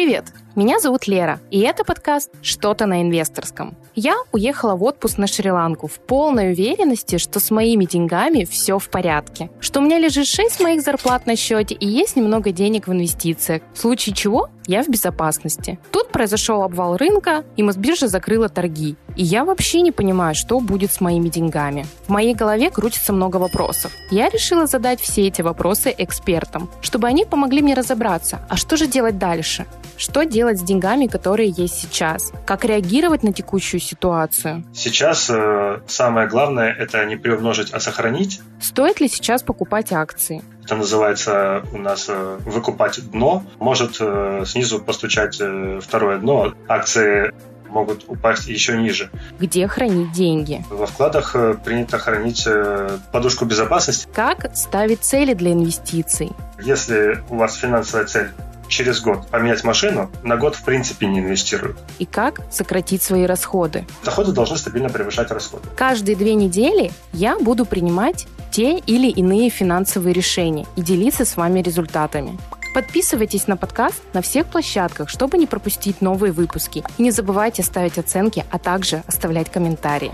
Привет! Меня зовут Лера, и это подкаст «Что-то на инвесторском». Я уехала в отпуск на Шри-Ланку в полной уверенности, что с моими деньгами все в порядке, что у меня лежит 6 моих зарплат на счете и есть немного денег в инвестициях, в случае чего я в безопасности. Тут произошел обвал рынка, и Мосбиржа закрыла торги. И я вообще не понимаю, что будет с моими деньгами. В моей голове крутится много вопросов. Я решила задать все эти вопросы экспертам, чтобы они помогли мне разобраться, а что же делать дальше? Что делать с деньгами, которые есть сейчас? Как реагировать на текущую ситуацию? Сейчас э, самое главное это не приумножить, а сохранить. Стоит ли сейчас покупать акции? Это называется у нас э, выкупать дно. Может э, снизу постучать э, второе дно. Акции могут упасть еще ниже. Где хранить деньги? Во вкладах э, принято хранить э, подушку безопасности. Как ставить цели для инвестиций? Если у вас финансовая цель через год поменять машину, на год в принципе не инвестируют. И как сократить свои расходы? Доходы должны стабильно превышать расходы. Каждые две недели я буду принимать те или иные финансовые решения и делиться с вами результатами. Подписывайтесь на подкаст на всех площадках, чтобы не пропустить новые выпуски. И не забывайте ставить оценки, а также оставлять комментарии.